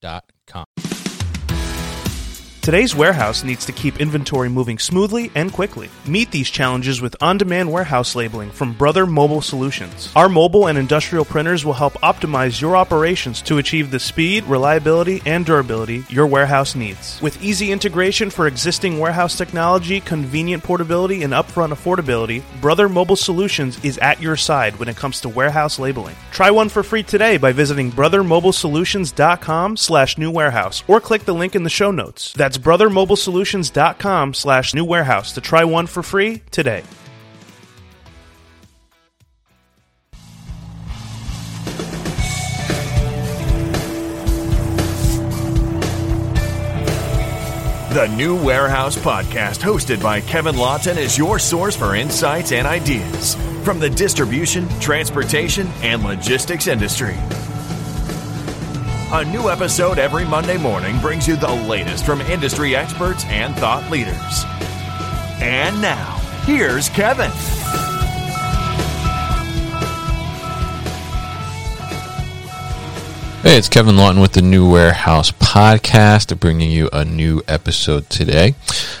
dot com. Today's warehouse needs to keep inventory moving smoothly and quickly. Meet these challenges with on demand warehouse labeling from Brother Mobile Solutions. Our mobile and industrial printers will help optimize your operations to achieve the speed, reliability, and durability your warehouse needs. With easy integration for existing warehouse technology, convenient portability, and upfront affordability, Brother Mobile Solutions is at your side when it comes to warehouse labeling. Try one for free today by visiting brothermobilesolutions.com slash new warehouse or click the link in the show notes. That's brothermobilesolutions.com slash new warehouse to try one for free today. The New Warehouse Podcast, hosted by Kevin Lawton, is your source for insights and ideas from the distribution, transportation, and logistics industry. A new episode every Monday morning brings you the latest from industry experts and thought leaders. And now, here's Kevin. Hey, it's Kevin Lawton with the New Warehouse Podcast, bringing you a new episode today.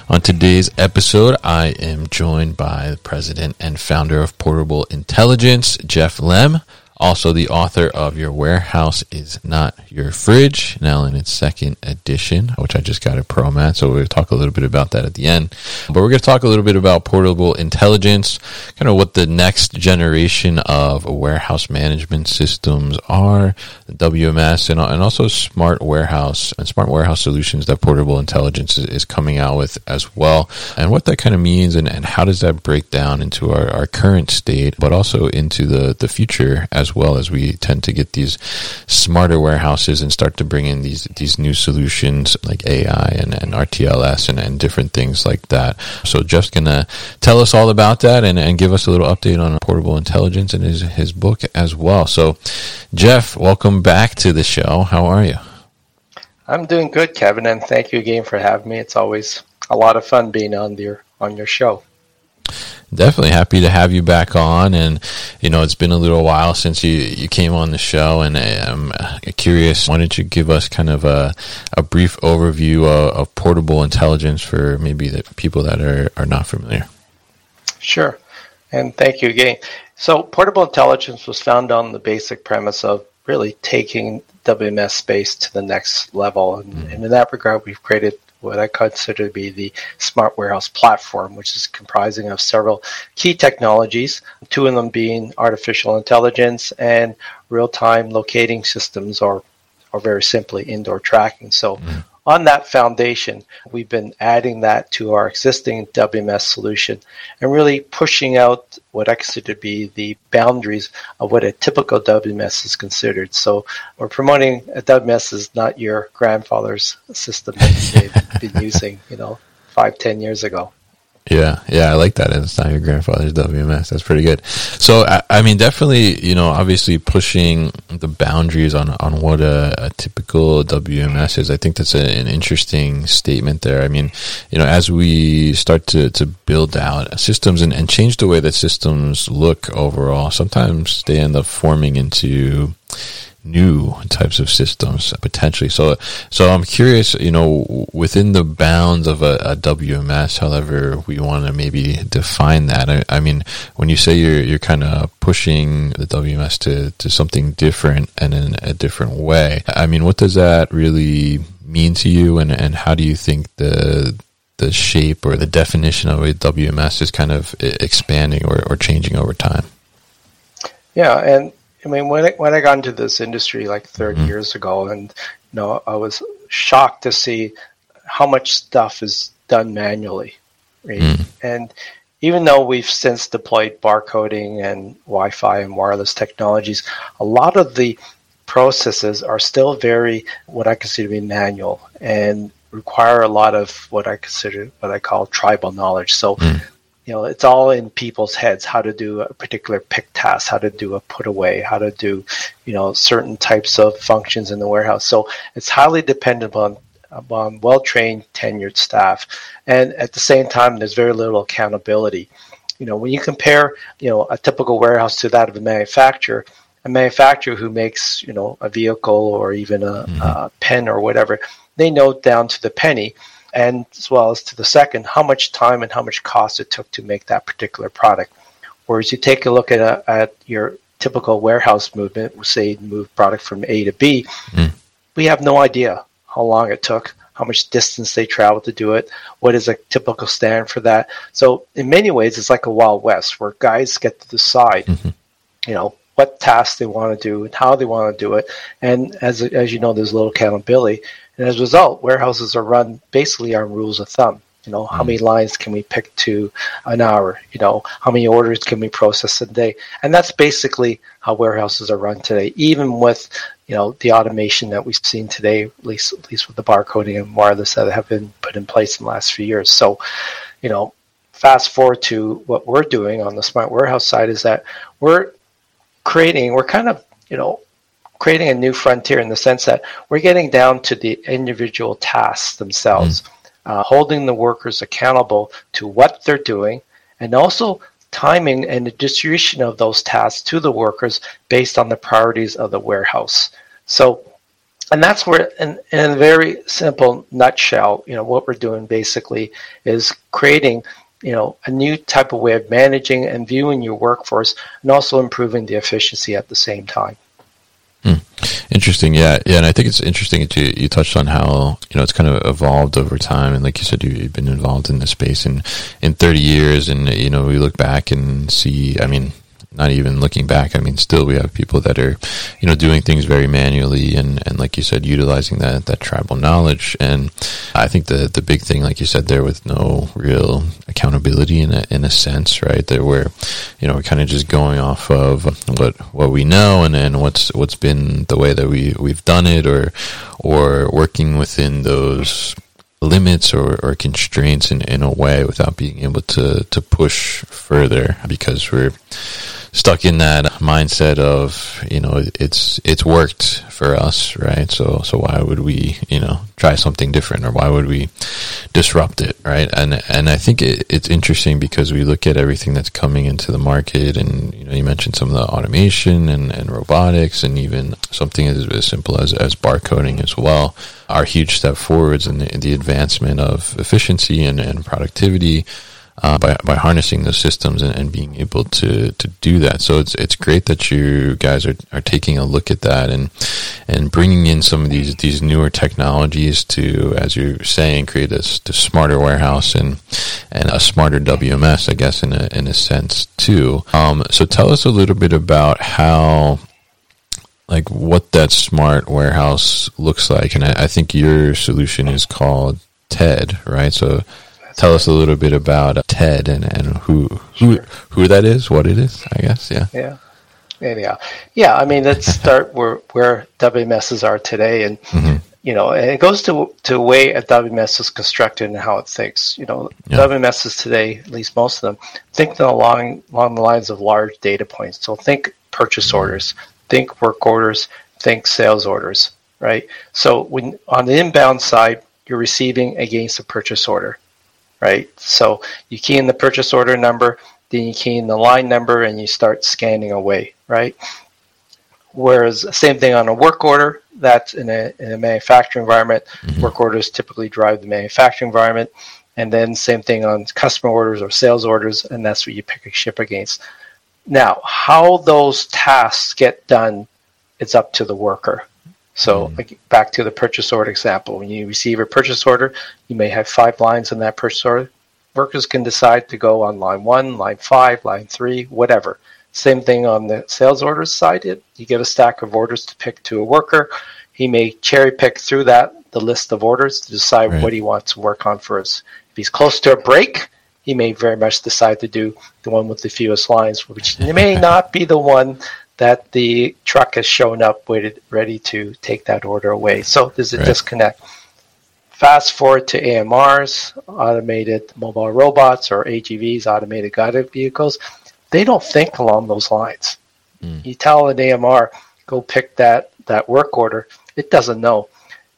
On today's episode, I am joined by the president and founder of Portable Intelligence, Jeff Lem also the author of Your Warehouse is Not Your Fridge, now in its second edition, which I just got a ProMat. So to talk a little bit about that at the end. But we're going to talk a little bit about portable intelligence, kind of what the next generation of warehouse management systems are, WMS, and, and also smart warehouse and smart warehouse solutions that portable intelligence is, is coming out with as well, and what that kind of means and, and how does that break down into our, our current state, but also into the, the future as as well as we tend to get these smarter warehouses and start to bring in these these new solutions like AI and, and RTLS and, and different things like that. So Jeff's gonna tell us all about that and, and give us a little update on portable intelligence and his his book as well. So Jeff, welcome back to the show. How are you? I'm doing good, Kevin, and thank you again for having me. It's always a lot of fun being on your on your show definitely happy to have you back on. And you know, it's been a little while since you you came on the show, and I'm curious. Why don't you give us kind of a a brief overview of, of portable intelligence for maybe the people that are are not familiar? Sure, and thank you again. So, portable intelligence was found on the basic premise of really taking WMS space to the next level. And, mm-hmm. and, in that regard, we've created what I consider to be the Smart Warehouse platform, which is comprising of several key technologies, two of them being artificial intelligence and real-time locating systems, or, or very simply indoor tracking. So mm on that foundation, we've been adding that to our existing WMS solution and really pushing out what I consider to be the boundaries of what a typical WMS is considered. So we're promoting a WMS is not your grandfather's system that they've been using, you know, five, ten years ago. Yeah, yeah, I like that. And it's not your grandfather's WMS. That's pretty good. So, I, I mean, definitely, you know, obviously pushing the boundaries on on what a, a typical WMS is. I think that's a, an interesting statement there. I mean, you know, as we start to to build out systems and, and change the way that systems look overall, sometimes they end up forming into new types of systems uh, potentially. So, so I'm curious, you know, within the bounds of a, a WMS, however we want to maybe define that. I, I, mean, when you say you're you're kind of pushing the WMS to to something different and in a different way, I mean, what does that really mean to you, and and how do you think the the shape or the definition of a WMS is kind of eh, expanding or, or changing over time? Yeah, and I mean, when I, when I got into this industry like 30 mm-hmm. years ago, and you know, I was shocked to see how much stuff is done manually, right? Mm-hmm. And even though we've since deployed barcoding and Wi-Fi and wireless technologies, a lot of the processes are still very what I consider to be manual and require a lot of what I consider what I call tribal knowledge. So, mm. You know, it's all in people's heads how to do a particular pick task, how to do a put away, how to do, you know, certain types of functions in the warehouse. So it's highly dependent on upon well trained, tenured staff. And at the same time, there's very little accountability. You know, when you compare, you know, a typical warehouse to that of a manufacturer, a manufacturer who makes, you know, a vehicle or even a, mm-hmm. a pen or whatever, they know down to the penny and as well as to the second how much time and how much cost it took to make that particular product. Whereas you take a look at, a, at your typical warehouse movement, say move product from A to B, mm. we have no idea how long it took, how much distance they traveled to do it, what is a typical stand for that. So in many ways, it's like a wild west where guys get to decide, mm-hmm. you know, what tasks they want to do and how they want to do it. And as as you know, there's little accountability. And as a result, warehouses are run basically on rules of thumb. You know, how mm. many lines can we pick to an hour? You know, how many orders can we process a day? And that's basically how warehouses are run today, even with, you know, the automation that we've seen today, at least at least with the barcoding and wireless that have been put in place in the last few years. So, you know, fast forward to what we're doing on the smart warehouse side is that we're creating, we're kind of, you know, creating a new frontier in the sense that we're getting down to the individual tasks themselves, mm. uh, holding the workers accountable to what they're doing, and also timing and the distribution of those tasks to the workers based on the priorities of the warehouse. So, and that's where, in, in a very simple nutshell, you know, what we're doing basically is creating you know a new type of way of managing and viewing your workforce and also improving the efficiency at the same time Hmm. Interesting, yeah, yeah, and I think it's interesting that you, you touched on how you know it's kind of evolved over time, and like you said, you've been involved in this space in in thirty years, and you know we look back and see. I mean, not even looking back, I mean, still we have people that are, you know, doing things very manually and, and like you said, utilizing that, that tribal knowledge. And I think the, the big thing, like you said there, with no real accountability in a, in a sense, right? That we're, you know, we're kind of just going off of what, what we know and, and what's, what's been the way that we, we've done it or, or working within those limits or, or constraints in, in a way without being able to, to push further because we're stuck in that mindset of you know it's it's worked for us right? So so why would we you know try something different or why would we disrupt it right? And and I think it, it's interesting because we look at everything that's coming into the market and you know you mentioned some of the automation and, and robotics and even something as, as simple as, as barcoding as well are huge step forwards in the, in the advancement of efficiency and, and productivity uh, by by harnessing those systems and, and, being able to to do that. So it's it's great that you guys are, are taking a look at that and and bringing in some of these these newer technologies to, as you're saying, create this, this smarter warehouse and and a smarter WMS, I guess, in a in a sense too. Um, so tell us a little bit about how like what that smart warehouse looks like. And I, I think your solution is called TED, right? So tell us a little bit about TED and, and who who sure. who that is, what it is. I guess, yeah. Yeah. Yeah, yeah. I mean, let's start where where WMSs are today, and mm-hmm. you know, and it goes to to the way a WMS is constructed and how it thinks. You know, yeah. WMSs today, at least most of them, think along along the lines of large data points. So think purchase mm-hmm. orders, think work orders, think sales orders, right? So when on the inbound side, you're receiving against a purchase order right? So you key in the purchase order number, then you key in the line number, and you start scanning away, right? Whereas same thing on a work order, that's in a, in a manufacturing environment. Mm-hmm. Work orders typically drive the manufacturing environment. And then same thing on customer orders or sales orders, and that's what you pick a ship against. Now, how those tasks get done, it's up to the worker, so, mm. like back to the purchase order example, when you receive a purchase order, you may have five lines in that purchase order. Workers can decide to go on line one, line five, line three, whatever. Same thing on the sales orders side. It, you get a stack of orders to pick to a worker. He may cherry pick through that the list of orders to decide right. what he wants to work on first. If he's close to a break, he may very much decide to do the one with the fewest lines, which may not be the one that the truck has shown up waited, ready to take that order away. So there's a Right. disconnect. Fast forward to AMRs, automated mobile robots, or AGVs, automated guided vehicles. They don't think along those lines. Mm. You tell an AMR, go pick that, that work order, it doesn't know.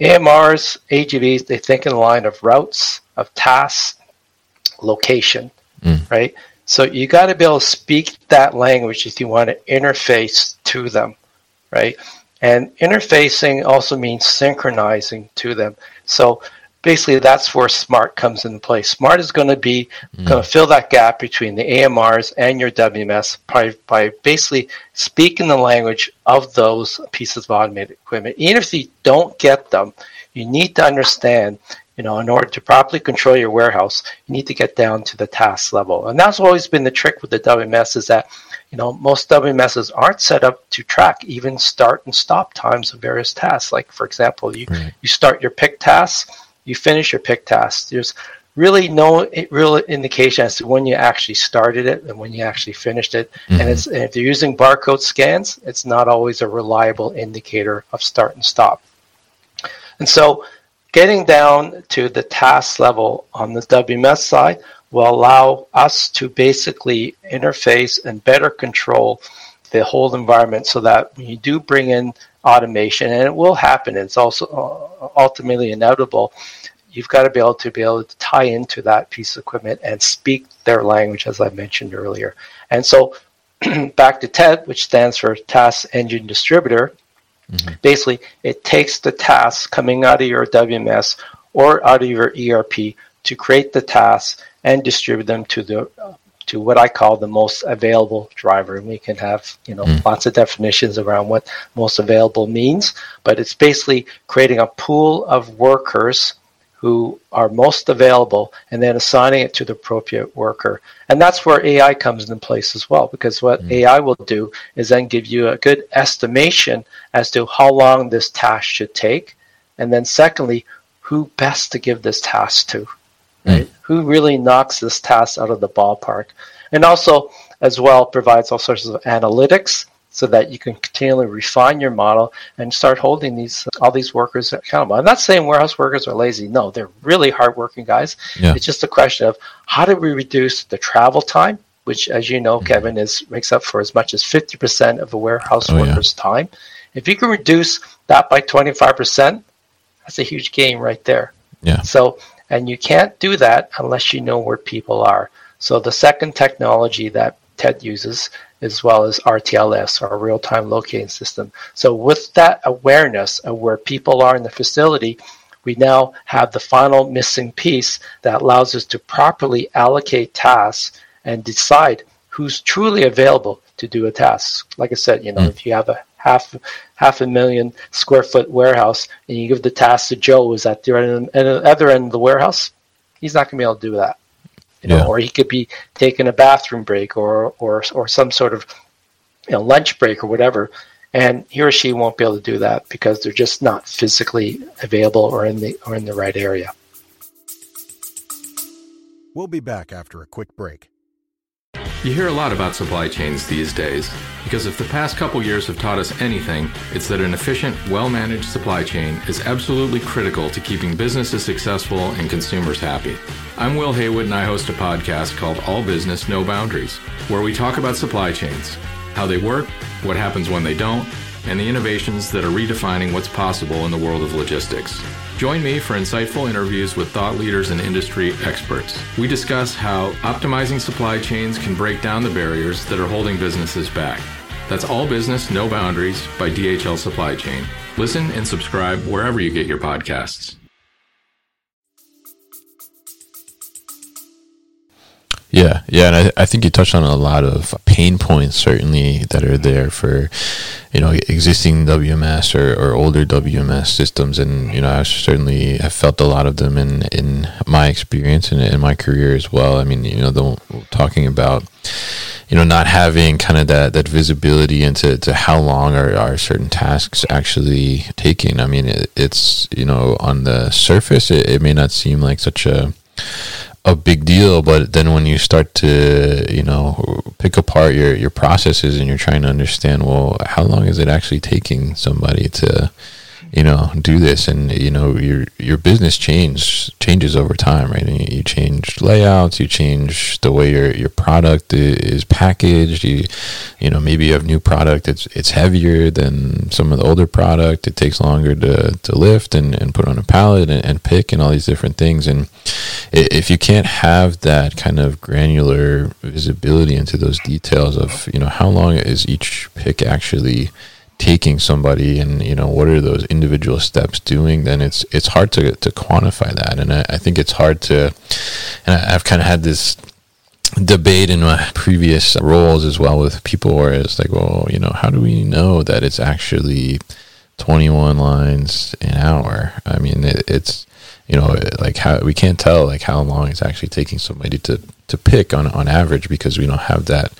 AMRs, AGVs, they think in the line of routes, of tasks, location, mm. right? So you got to be able to speak that language if you want to interface to them, right? And interfacing also means synchronizing to them. So basically, that's where smart comes into play. Smart is going to be hmm. going to fill that gap between the AMRs and your WMS by, by basically speaking the language of those pieces of automated equipment. Even if you don't get them, you need to understand you know, in order to properly control your warehouse, you need to get down to the task level. And that's always been the trick with the WMS is that, you know, most WMSs aren't set up to track even start and stop times of various tasks. Like, for example, you, you start your pick task, you finish your pick task. There's really no eh, real indication as to when you actually started it and when you actually finished it. And mm-hmm. it's and if you're using barcode scans, it's not always a reliable indicator of start and stop. And so getting down to the task level on the WMS side will allow us to basically interface and better control the whole environment so that when you do bring in automation, and it will happen, it's also uh, ultimately inevitable, you've got to be able to be able to tie into that piece of equipment and speak their language, as I mentioned earlier. And so back to TED, which stands for Task Engine Distributor, Mm-hmm. Basically, it takes the tasks coming out of your WMS or out of your ERP to create the tasks and distribute them to the to what I call the most available driver. And we can have you know mm. lots of definitions around what most available means, but it's basically creating a pool of workers who are most available and then assigning it to the appropriate worker. And that's where AI comes into place as well, because what mm. AI will do is then give you a good estimation as to how long this task should take. And then secondly, who best to give this task to, mm. right? Who really knocks this task out of the ballpark. And also as well provides all sorts of analytics so that you can continually refine your model and start holding these uh, all these workers accountable. I'm not saying warehouse workers are lazy. No, they're really hardworking guys. Yeah. It's just a question of how do we reduce the travel time, which, as you know, mm-hmm. Kevin, is makes up for as much as 50% of a warehouse Oh, yeah. worker's time. If you can reduce that by 25%, that's a huge gain right there. Yeah. So, and you can't do that unless you know where people are. So the second technology that TED uses, as well as RTLS, our real-time locating system. So with that awareness of where people are in the facility, we now have the final missing piece that allows us to properly allocate tasks and decide who's truly available to do a task. Like I said, you know, hmm. if you have a half half a million square foot warehouse and you give the task to Joe who's at the other end, at the other end of the warehouse, he's not going to be able to do that. You know, Yeah. or he could be taking a bathroom break or or or some sort of you know lunch break or whatever, and he or she won't be able to do that because they're just not physically available or in the or in the right area. We'll be back after a quick break. You hear a lot about supply chains these days because if the past couple years have taught us anything, it's that an efficient, well managed supply chain is absolutely critical to keeping businesses successful and consumers happy. I'm Will Haywood and I host a podcast called All Business, No Boundaries, where we talk about supply chains, how they work, what happens when they don't, and the innovations that are redefining what's possible in the world of logistics. Join me for insightful interviews with thought leaders and industry experts. We discuss how optimizing supply chains can break down the barriers that are holding businesses back. That's All Business, No Boundaries by DHL Supply Chain. Listen and subscribe wherever you get your podcasts. Yeah, yeah, and I, I think you touched on a lot of pain points certainly that are there for, you know, existing WMS or, or older WMS systems, and you know, I certainly have felt a lot of them in in my experience and in my career as well. I mean, you know, the talking about, you know, not having kind of that that visibility into to how long are, are certain tasks actually taking. I mean, it, it's you know, on the surface, it, it may not seem like such a a big deal. But then when you start to, you know, pick apart your, your processes and you're trying to understand, well, how long is it actually taking somebody to, you know do this? And you know your your business change changes over time right? And you change layouts you change the way your your product is packaged. You you know maybe you have new product it's it's heavier than some of the older product. It takes longer to to lift and, and put on a pallet and, and pick and all these different things. And if you can't have that kind of granular visibility into those details of you know how long is each pick actually taking somebody and you know what are those individual steps doing then it's it's hard to to quantify that. And I, I think it's hard to and I, I've kind of had this debate in my previous roles as well with people where it's like well you know how do we know that it's actually 21 lines an hour? I mean it, it's you know like how we can't tell like how long it's actually taking somebody to to pick on on average because we don't have that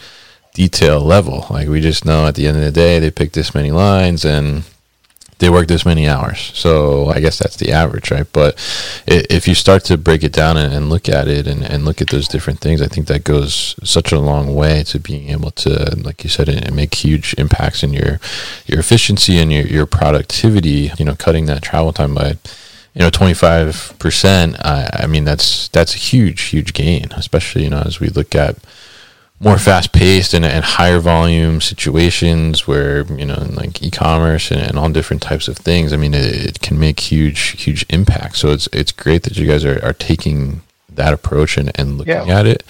detail level. Like we just know at the end of the day, they picked this many lines and they work this many hours. So I guess that's the average, right? But if you start to break it down and, look at it and, and look at those different things, I think that goes such a long way to being able to, like you said, and make huge impacts in your your efficiency and your, your productivity. You know, cutting that travel time by you know 25 percent. I mean, that's that's a huge huge gain, especially you know as we look at more fast paced and, and higher volume situations where you know like e-commerce and, and all different types of things i mean it, it, can make huge huge impact so it's it's great that you guys are, are taking that approach and, and looking yeah. at it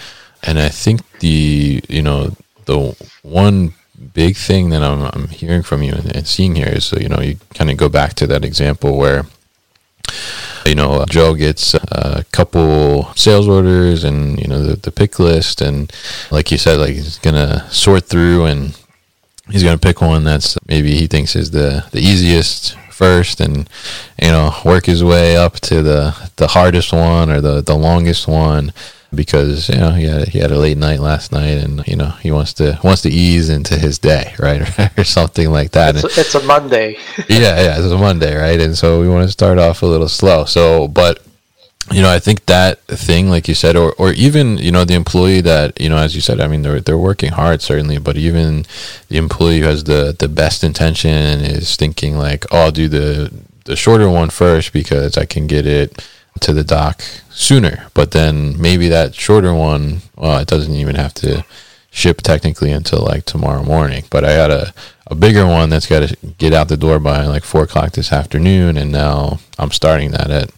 and i think the you know the one big thing that i'm, I'm hearing from you and, and seeing here is so you know you kind of go back to that example where you know, uh, Joe gets uh, a couple sales orders and, you know, the, the pick list. And like you said, like he's going to sort through and he's going to pick one that's maybe he thinks is the, the easiest first and, you know, work his way up to the, the hardest one or the, the longest one because you know he had he had a late night last night and you know he wants to wants to ease into his day right or something like that. It's, a, it's a Monday. yeah, yeah, it's a Monday, right? And so we want to start off a little slow. So, but you know, I think that thing, like you said, or, or even, you know, the employee that, you know, as you said, I mean, they're, they're working hard, certainly, but even the employee who has the, the best intention is thinking like, oh, I'll do the, the shorter one first because I can get it to the dock sooner. But then maybe that shorter one, well, it doesn't even have to ship technically until like tomorrow morning. But I got a, a bigger one that's got to get out the door by like four o'clock this afternoon. And now I'm starting that at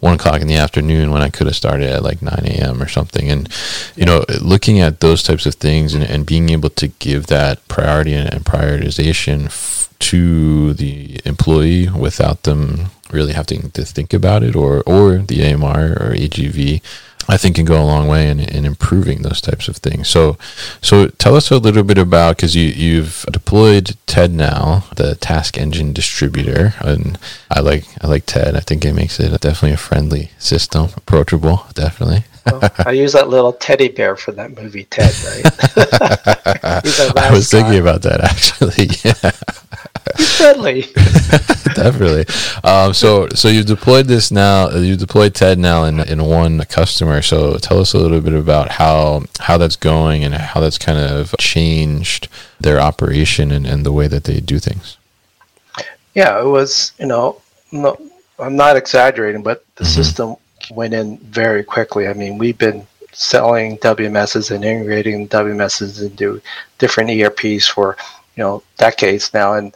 one o'clock in the afternoon when I could have started at like 9 a.m. or something. And, you know, looking at those types of things and, and being able to give that priority and, and prioritization f- to the employee without them really having to think about it or, or the AMR or AGV, I think can go a long way in, in improving those types of things. So, so tell us a little bit about because you you've deployed TED now, the Task Engine distributor, and I like I like TED. I think it makes it definitely a friendly system, approachable, definitely. well, I use that little teddy bear for that movie Ted, right? I was thinking about that actually. Yeah. He's friendly. Definitely. Um, so, so you deployed this now. You deployed TED now in in one customer. So, tell us a little bit about how how that's going and how that's kind of changed their operation and, and the way that they do things. Yeah, it was. You know, no, I'm not exaggerating, but the mm-hmm. system went in very quickly. I mean, we've been selling WMSs and integrating WMSs into different ERPs for you know decades now and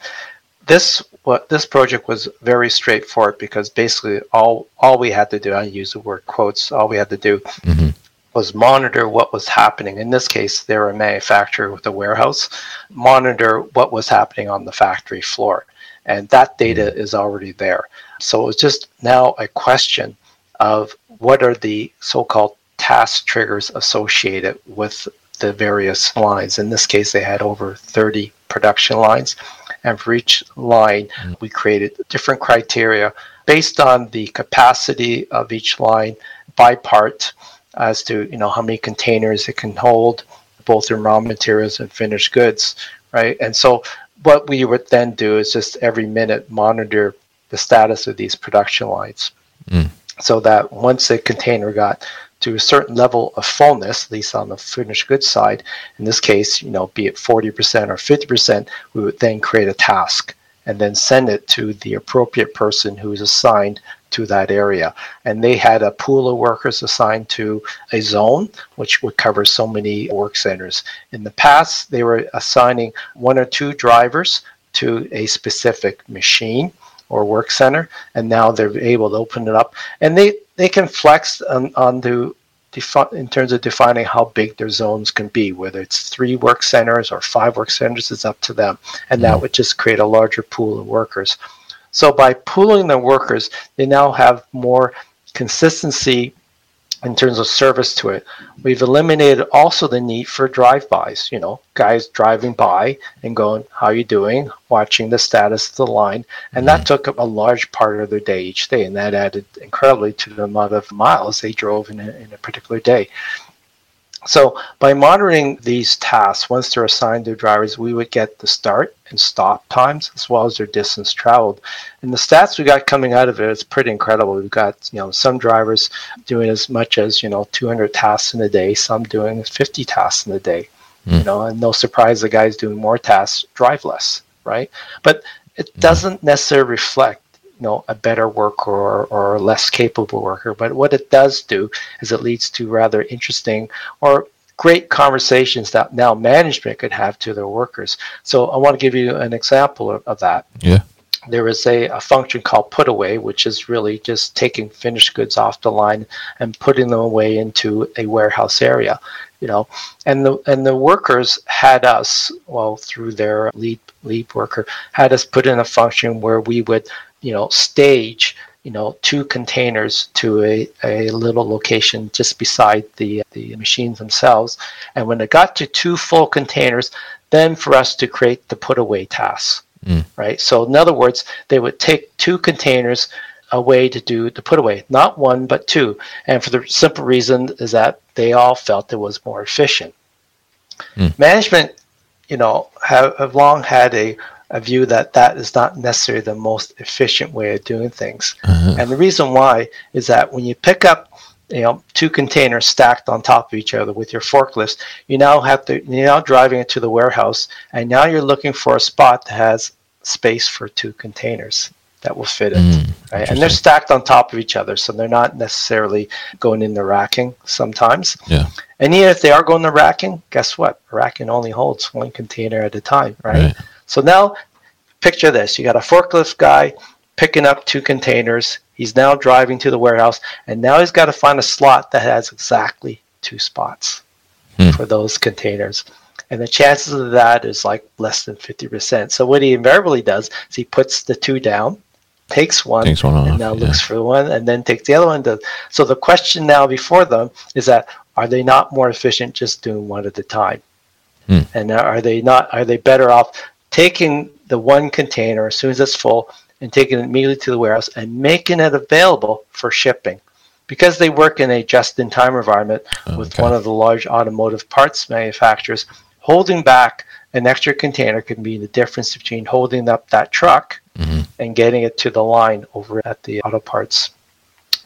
this what this project was very straightforward because basically all all we had to do i use the word quotes all we had to do mm-hmm. was monitor what was happening in this case they were a manufacturer with a warehouse monitor what was happening on the factory floor and that data mm-hmm. is already there so it's just now a question of what are the so-called task triggers associated with the various lines. In this case, they had over 30 production lines. And for each line, mm. we created different criteria based on the capacity of each line by part as to you know how many containers it can hold, both in raw materials and finished goods, right? And so what we would then do is just every minute monitor the status of these production lines. Mm. So that once a container got to a certain level of fullness, at least on the finished goods side, in this case, you know, be it 40% or 50%, we would then create a task and then send it to the appropriate person who is assigned to that area. And they had a pool of workers assigned to a zone, which would cover so many work centers. In the past, they were assigning one or two drivers to a specific machine or work center, and now they're able to open it up. And they, they can flex on, on the defi- in terms of defining how big their zones can be, whether it's three work centers or five work centers, it's up to them. And that would just create a larger pool of workers. So by pooling the workers, they now have more consistency in terms of service to it. We've eliminated also the need for drive-bys, you know, guys driving by and going, how you doing, watching the status of the line. And that mm-hmm. took up a large part of their day each day. And that added incredibly to the amount of miles they drove in a, in a particular day. So by monitoring these tasks, once they're assigned to drivers, we would get the start and stop times as well as their distance traveled. And the stats we got coming out of it is pretty incredible. We've got you know some drivers doing as much as you know 200 tasks in a day, some doing 50 tasks in a day. Mm. You know, and no surprise the guys doing more tasks drive less, right? But it doesn't necessarily reflect you know a better worker or, or a less capable worker. But what it does do is it leads to rather interesting or great conversations that now management could have to their workers. So i want to give you an example of, of that. Yeah. There is a, a function called put away, which is really just taking finished goods off the line and putting them away into a warehouse area. You know, and the and the workers had us, well, through their lead lead worker, had us put in a function where we would you know, stage, you know, two containers to a, a little location just beside the, the machines themselves. And when it got to two full containers, then for us to create the put away tasks, mm. right? So in other words, they would take two containers away to do the put away, not one, but two. And for the simple reason is that they all felt it was more efficient. Mm. Management, you know, have, have long had a a view that that is not necessarily the most efficient way of doing things. Uh-huh. And the reason why is that when you pick up you know two containers stacked on top of each other with your forklift, you now have to you're now driving it to the warehouse and now you're looking for a spot that has space for two containers that will fit it. Mm, right? And they're stacked on top of each other, so they're not necessarily going in the racking sometimes. Yeah. And even if they are going to racking, guess what? racking only holds one container at a time, right? right. So now picture this. You got a forklift guy picking up two containers. He's now driving to the warehouse, and now he's got to find a slot that has exactly two spots hmm. for those containers. And the chances of that is like less than 50%. So what he invariably does is he puts the two down, takes one, takes one and now yeah. looks for one, and then takes the other one. To, so the question now before them is that are they not more efficient just doing one at a time? Hmm. And are they not? Are they better off taking the one container as soon as it's full and taking it immediately to the warehouse and making it available for shipping. Because they work in a just in time environment okay. with one of the large automotive parts manufacturers, holding back an extra container can be the difference between holding up that truck mm-hmm. and getting it to the line over at the auto parts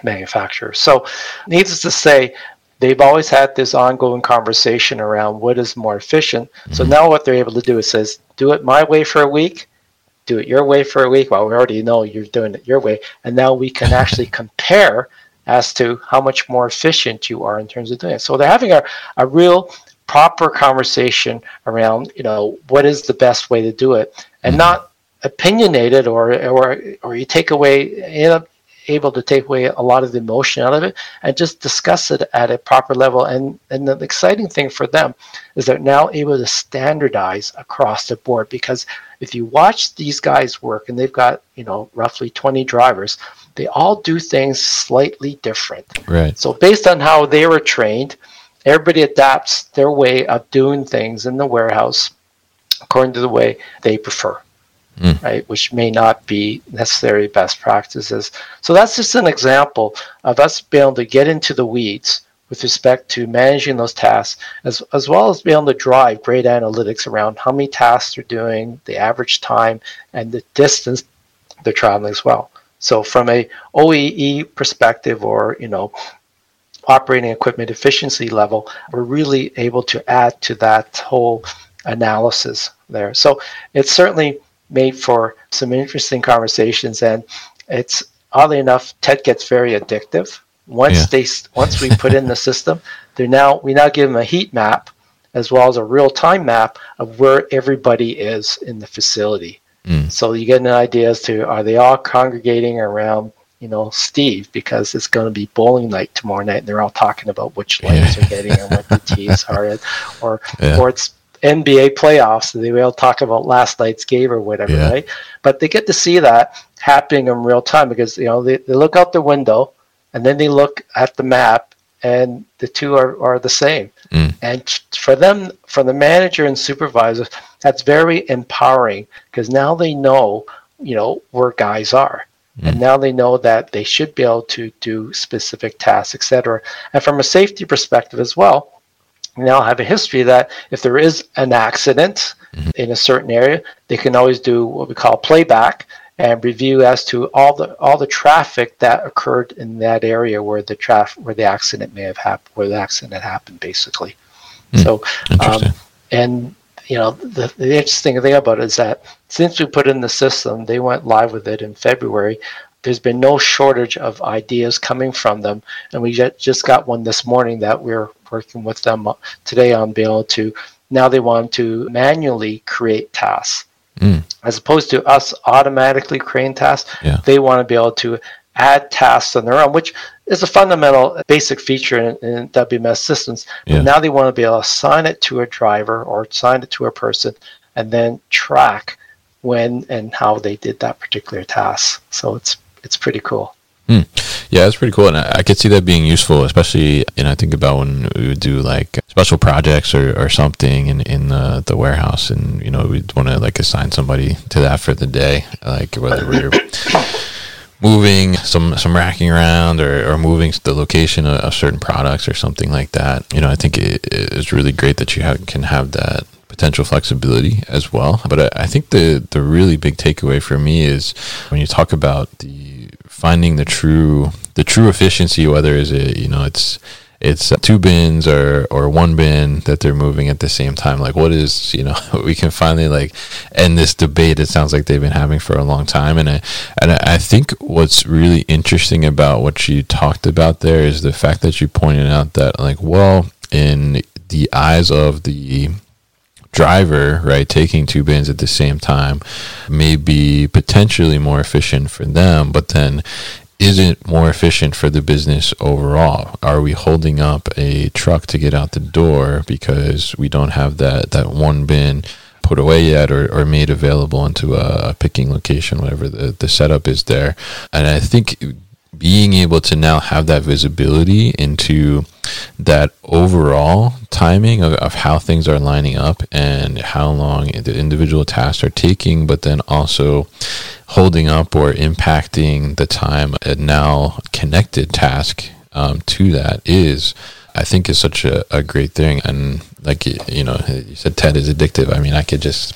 manufacturer. So, needless to say, they've always had this ongoing conversation around what is more efficient. Mm-hmm. So now what they're able to do is says, do it my way for a week, do it your way for a week. Well, we already know you're doing it your way, and now we can actually compare as to how much more efficient you are in terms of doing it. So they're having a, a real proper conversation around, you know, what is the best way to do it, and mm-hmm. not opinionated or or or you take away you know able to take away a lot of the emotion out of it and just discuss it at a proper level. And, and the exciting thing for them is they're now able to standardize across the board because if you watch these guys work and they've got, you know, roughly 20 drivers, they all do things slightly different. Right. So based on how they were trained, everybody adapts their way of doing things in the warehouse according to the way they prefer mm. right? Which may not be necessarily best practices. So that's just an example of us being able to get into the weeds with respect to managing those tasks, as, as well as being able to drive great analytics around how many tasks they're doing, the average time, and the distance they're traveling as well. So from a OEE perspective or, you know, operating equipment efficiency level, we're really able to add to that whole analysis there. So it's certainly made for some interesting conversations, and it's oddly enough, TED gets very addictive. Once yeah. they once we put in the system, they now we now give them a heat map as well as a real time map of where everybody is in the facility. Mm. So you get an idea as to are they all congregating around you know Steve because it's going to be bowling night tomorrow night and they're all talking about which lanes yeah. are getting and what the tees are, or yeah. or it's NBA playoffs. They will talk about last night's game or whatever, yeah. right? But they get to see that happening in real time because you know they, they look out the window and then they look at the map and the two are, are the same. Mm. And for them, for the manager and supervisors, that's very empowering because now they know, you know, where guys are. Mm. And now they know that they should be able to do specific tasks, etc. And from a safety perspective as well, now have a history that if there is an accident mm-hmm. in a certain area, they can always do what we call playback and review as to all the all the traffic that occurred in that area where the traffic where the accident may have happened, where the accident happened, basically. Mm, so, um, and you know, the, the interesting thing about it is that since we put in the system, they went live with it in February. There's been no shortage of ideas coming from them, and we just got one this morning that we're working with them today on being able to. Now they want to manually create tasks mm. as opposed to us automatically creating tasks. Yeah. They want to be able to add tasks on their own, which is a fundamental basic feature in, in WMS systems. Yeah. But now they want to be able to assign it to a driver or assign it to a person and then track when and how they did that particular task. So it's it's pretty cool. Hmm. Yeah, it's pretty cool, and I, I, could see that being useful, especially. You know, I think about when we would do like special projects or, or something in in the, the warehouse, and you know, we'd want to like assign somebody to that for the day, like whether we're moving some some racking around or, or moving the location of, of, certain products or something like that. You know, I think it is really great that you have, can have that potential flexibility as well. But I, I think the the really big takeaway for me is when you talk about the finding the true the true efficiency, whether is it you know it's it's two bins or or one bin that they're moving at the same time like what is you know we can finally like end this debate it sounds like they've been having for a long time and I, and I think what's really interesting about what you talked about there is the fact that you pointed out that like well in the eyes of the driver, right, taking two bins at the same time may be potentially more efficient for them, but then isn't more efficient for the business overall? Are we holding up a truck to get out the door because we don't have that, that one bin put away yet or, or made available into a picking location, whatever the, the setup is there? And I think being able to now have that visibility into that overall timing of, of how things are lining up and how long the individual tasks are taking, but then also holding up or impacting the time a now connected task um, to that is I think is such a, a great thing. And like, you know, you said TED is addictive. I mean, I could just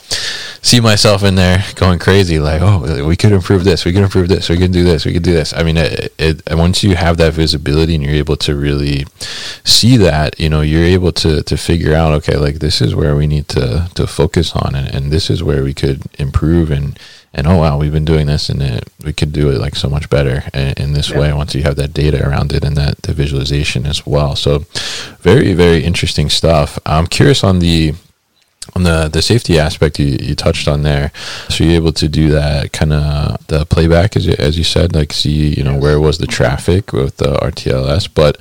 see myself in there going crazy. Like, oh, we could improve this. We could improve this. We could do this. We could do this. I mean, it, it, once you have that visibility and you're able to really see that, you know, you're able to, to figure out, okay, like this is where we need to, to focus on and, and this is where we could improve and, and oh wow, we've been doing this, and it, we could do it like so much better in, in this yeah. way once you have that data around it and that the visualization as well. So, very very interesting stuff. I'm curious on the on the the safety aspect you, you touched on there so you're able to do that kind of the playback as you, as you said like see you know where was the traffic with the rtls but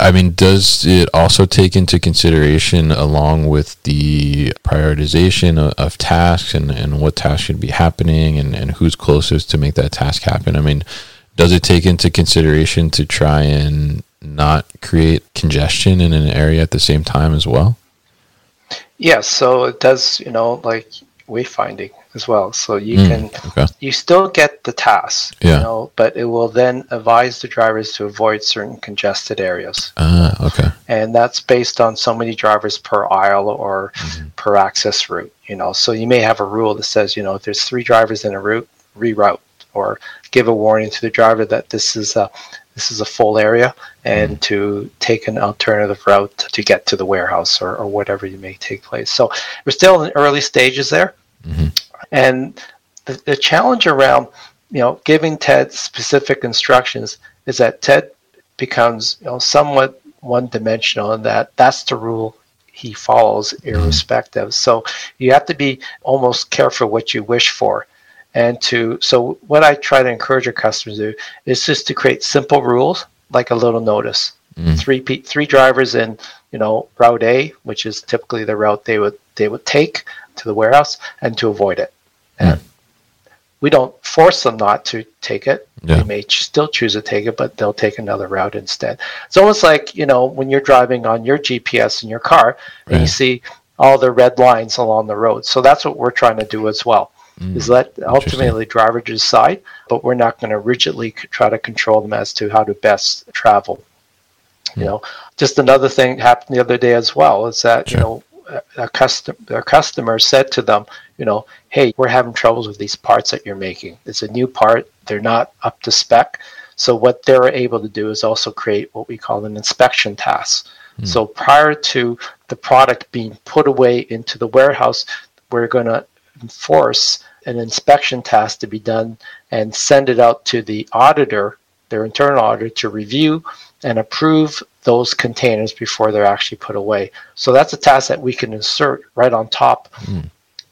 I mean, does it also take into consideration, along with the prioritization of, of, tasks and, and what tasks should be happening and, and who's closest to make that task happen? I mean, does it take into consideration to try and not create congestion in an area at the same time as well? Yes, so it does, you know, like wayfinding as well. So you mm, can okay. you still get the task, yeah. you know, but it will then advise the drivers to avoid certain congested areas. Ah, okay. And that's based on so many drivers per aisle or mm-hmm. per access route, you know. So you may have a rule that says, you know, if there's three drivers in a route, reroute or give a warning to the driver that this is a this is a full area and mm-hmm. to take an alternative route to get to the warehouse or, or whatever you may take place. So we're still in early stages there. Mm-hmm. And the, the challenge around, you know, giving Ted specific instructions is that Ted becomes, you know, somewhat one dimensional in that that's the rule he follows mm-hmm. irrespective. So you have to be almost careful what you wish for and to so what i try to encourage our customers to do is just to create simple rules like a little notice mm. three three drivers in you know route a which is typically the route they would they would take to the warehouse and to avoid it mm. and we don't force them not to take it yeah. they may ch- still choose to take it but they'll take another route instead it's almost like you know when you're driving on your gps in your car right. and you see all the red lines along the road so that's what we're trying to do as well mm, is let ultimately driver decide, but we're not going to rigidly try to control them as to how to best travel. Mm. You know, just another thing happened the other day as well is that sure. you know a custom a customer said to them, you know, hey, we're having troubles with these parts that you're making. It's a new part; they're not up to spec. So what they're able to do is also create what we call an inspection task. Mm. So prior to the product being put away into the warehouse, we're going to enforce an inspection task to be done and send it out to the auditor, their internal auditor, to review and approve those containers before they're actually put away. So that's a task that we can insert right on top, mm.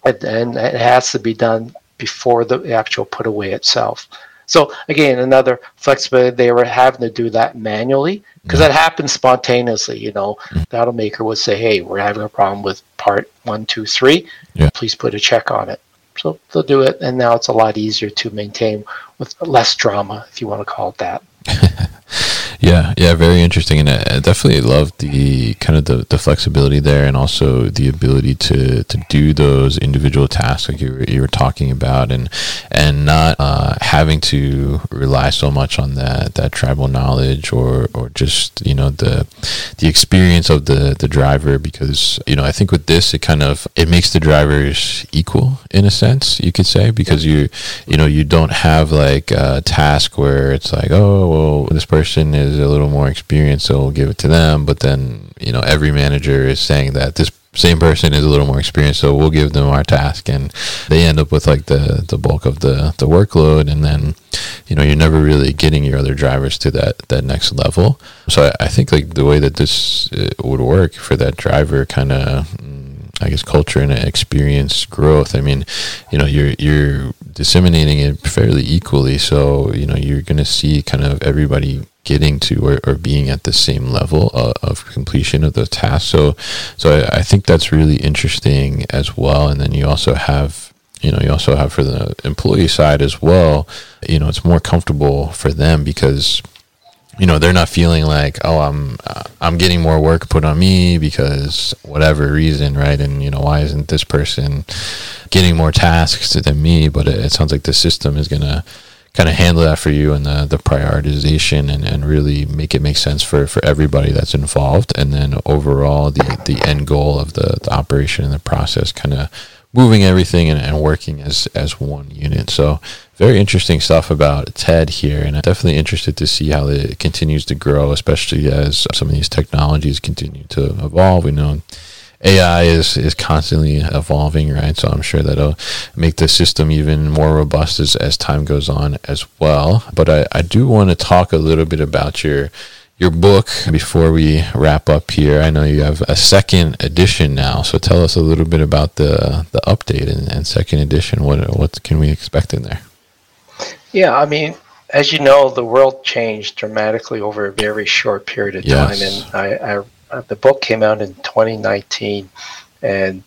and, and, it has to be done before the actual put away itself. So again, another flexibility. They were having to do that manually because that happens spontaneously. You know, mm. the automaker would say, "Hey, we're having a problem with part one, two, three. Yeah. Please put a check on it." So they'll do it, and now it's a lot easier to maintain with less drama, if you want to call it that. Yeah, yeah, very interesting, and I definitely love the kind of the, the flexibility there, and also the ability to, to do those individual tasks like you were, you were talking about, and and not uh, having to rely so much on that that tribal knowledge or or just you know the the experience of the the driver, because you know I think with this it kind of it makes the drivers equal in a sense you could say because you you know you don't have like a task where it's like oh well this person is is a little more experienced, so we'll give it to them. But then, you know, every manager is saying that this same person is a little more experienced, so we'll give them our task, and they end up with like the the bulk of the the workload, and then you know you're never really getting your other drivers to that that next level. So I, I think like the way that this uh, would work for that driver kind of I guess culture and experience growth. I mean, you know, you're you're disseminating it fairly equally, so you know you're going to see kind of everybody getting to or, or being at the same level of, of completion of the task. So, so I, I think that's really interesting as well. And then you also have you know you also have for the employee side as well you know it's more comfortable for them because you know they're not feeling like oh i'm uh, i'm getting more work put on me because whatever reason right? And you know why isn't this person getting more tasks than me? But it, it sounds like the system is going to kind of handle that for you and the, the prioritization and, and really make it make sense for, for everybody that's involved. And then overall the, the end goal of the, the operation and the process kind of moving everything and, and working as as one unit. So very interesting stuff about TED here, and I'm definitely interested to see how it continues to grow, especially as some of these technologies continue to evolve. We know AI is is constantly evolving, right? So I'm sure that'll make the system even more robust as, as time goes on as well. But I, I do want to talk a little bit about your your book before we wrap up here. I know you have a second edition now, so tell us a little bit about the the update and, and second edition. What what can we expect in there? Yeah, I mean, as you know, the world changed dramatically over a very short period of yes. time, and I, I, uh, the book came out in 2019, and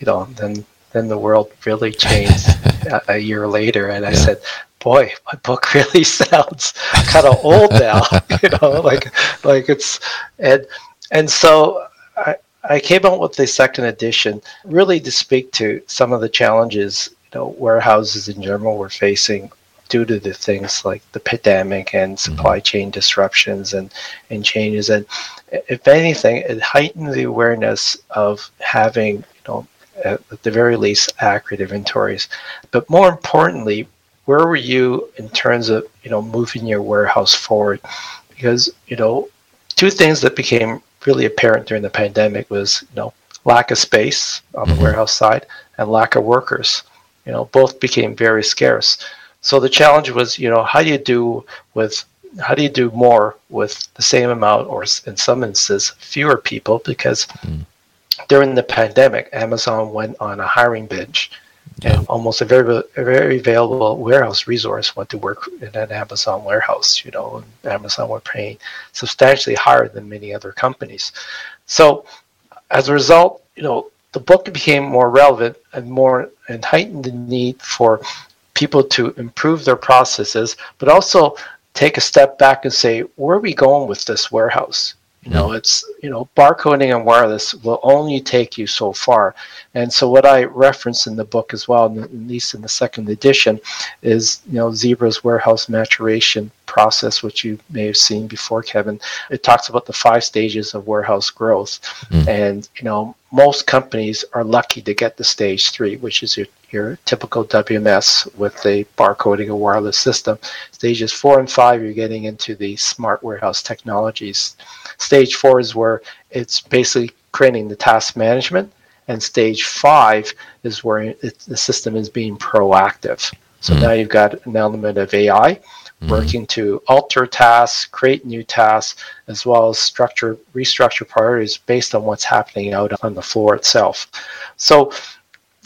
you know, then then the world really changed a, a, year later, and I yeah. said, boy, my book really sounds kind of old now. you know, like like it's and and so I I came out with the second edition really to speak to some of the challenges you know warehouses in general were facing due to the things like the pandemic and mm-hmm. supply chain disruptions and, and changes. And if anything, it heightened the awareness of having, you know, at the very least, accurate inventories. But more importantly, where were you in terms of you know moving your warehouse forward? Because you know, two things that became really apparent during the pandemic was you know lack of space on the mm-hmm. warehouse side and lack of workers. You know, both became very scarce. So the challenge was, you know, how do you do with how do you do more with the same amount, or in some instances, fewer people? Because mm. during the pandemic, Amazon went on a hiring binge, yeah. and almost a very a very available warehouse resource went to work in an Amazon warehouse. You know, and Amazon were paying substantially higher than many other companies. So, as a result, you know, the book became more relevant and more and heightened the need for people to improve their processes, but also take a step back and say, where are we going with this warehouse? You know, it's you know, barcoding and wireless will only take you so far. And so, what I reference in the book as well, at least in the second edition, is you know Zebra's warehouse maturation process, which you may have seen before, Kevin. It talks about the five stages of warehouse growth, mm. and you know most companies are lucky to get to stage three, which is your your typical WMS with the barcoding and wireless system. Stages four and five, you're getting into the smart warehouse technologies. Stage four is where it's basically creating the task management, and stage five is where it, the system is being proactive. So mm-hmm. now you've got an element of AI mm-hmm. working to alter tasks, create new tasks, as well as structure, restructure priorities based on what's happening out on the floor itself. So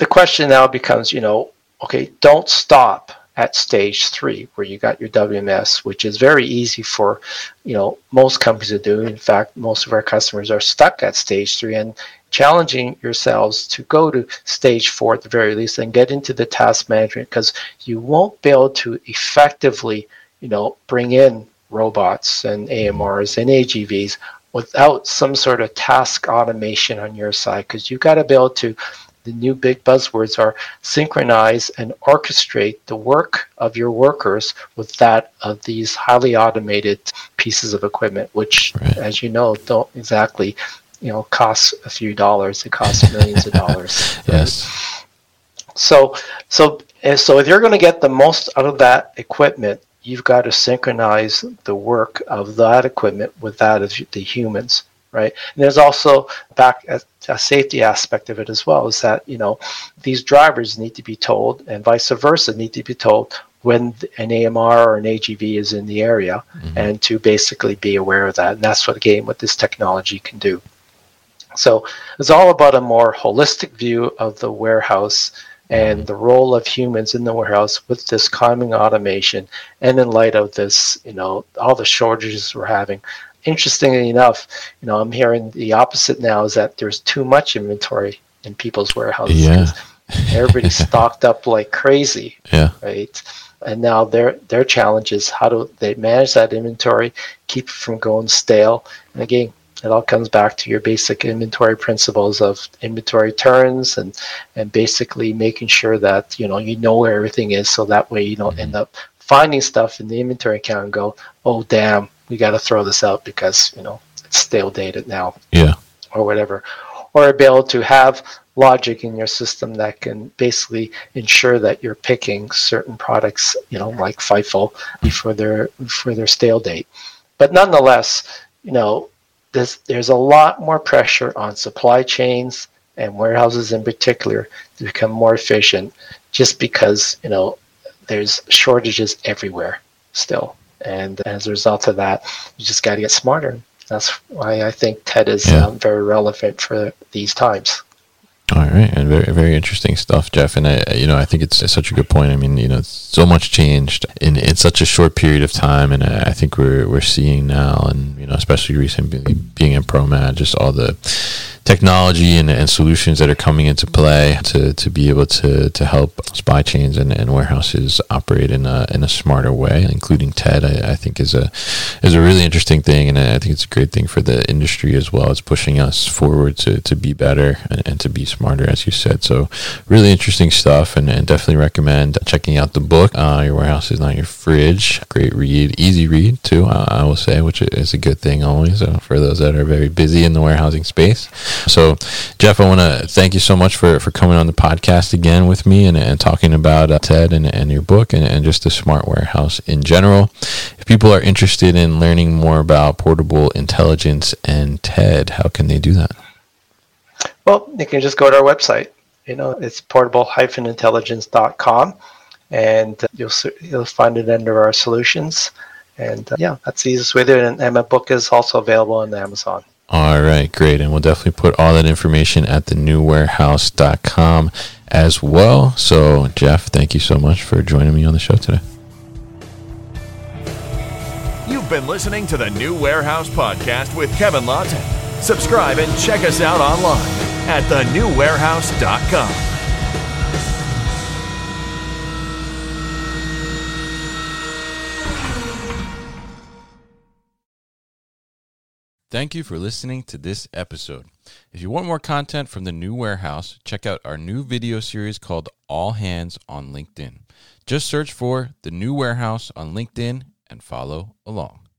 the question now becomes, you know, okay, don't stop at stage three where you got your WMS, which is very easy for, you know, most companies to do. In fact, most of our customers are stuck at stage three and challenging yourselves to go to stage four at the very least and get into the task management because you won't be able to effectively, you know, bring in robots and AMRs and AGVs without some sort of task automation on your side because you've got to be able to the new big buzzwords are synchronize and orchestrate the work of your workers with that of these highly automated pieces of equipment, which, right. as you know, don't exactly, you know, cost a few dollars. It costs millions of dollars. yes. So, so, eh, so if you're going to get the most out of that equipment, you've got to synchronize the work of that equipment with that of the humans right? And there's also back a, a, safety aspect of it as well is that you know these drivers need to be told, and vice versa, need to be told when an AMR or an AGV is in the area, mm-hmm. and to basically be aware of that. And that's what again what this technology can do. So it's all about a more holistic view of the warehouse and mm-hmm. the role of humans in the warehouse with this calming automation and in light of this you know all the shortages we're having interestingly enough, you know, I'm hearing the opposite now is that there's too much inventory in people's warehouses. Yeah. everybody's stocked up like crazy. Yeah. Right. And now their their challenge is how do they manage that inventory, keep it from going stale. And again, it all comes back to your basic inventory principles of inventory turns and and basically making sure that you know you know where everything is so that way you don't mm-hmm. end up finding stuff in the inventory account and go, oh damn, we got to throw this out because you know it's stale dated now. Yeah. Or whatever, or be able to have logic in your system that can basically ensure that you're picking certain products, you know, like FIFO before their for their stale date. But nonetheless, you know, there's there's a lot more pressure on supply chains and warehouses in particular to become more efficient, just because you know there's shortages everywhere still. And as a result of that, you just got to get smarter. That's why I think TED is yeah. um, very relevant for these times. All right, and very very interesting stuff, Jeff. And I, you know, I think it's, such a good point. I mean, you know, so much changed in, in such a short period of time, and I think we're we're seeing now, and you know, especially recently being in ProMat, just all the technology and, and solutions that are coming into play to, to be able to, to help supply chains and, and warehouses operate in a, in a smarter way, including TED, I, I think is a is a really interesting thing, and I think it's a great thing for the industry as well. It's pushing us forward to, to be better and, and to be smarter, as you said. So, really interesting stuff, and, and definitely recommend checking out the book. Uh, your warehouse is not your fridge. Great read, easy read too. I, I will say, which is a good thing always uh, for those that are very busy in the warehousing space. So, Jeff, I want to thank you so much for, for coming on the podcast again with me and, and talking about uh, TED and, and your book and, and just the smart warehouse in general. If people are interested in learning more about portable intelligence and TED, how can they do that? Well, you can just go to our website. You know, it's portable-intelligence.com, and uh, you'll you'll find it under our solutions. And uh, yeah, that's the easiest way there. And, and my book is also available on Amazon. All right, great. And we'll definitely put all that information at the newwarehouse.com as well. So, Jeff, thank you so much for joining me on the show today. You've been listening to the New Warehouse Podcast with Kevin Lawton. Subscribe and check us out online at thenewwarehouse.com. Thank you for listening to this episode. If you want more content from the new warehouse, check out our new video series called All Hands on LinkedIn. Just search for the new warehouse on LinkedIn and follow along.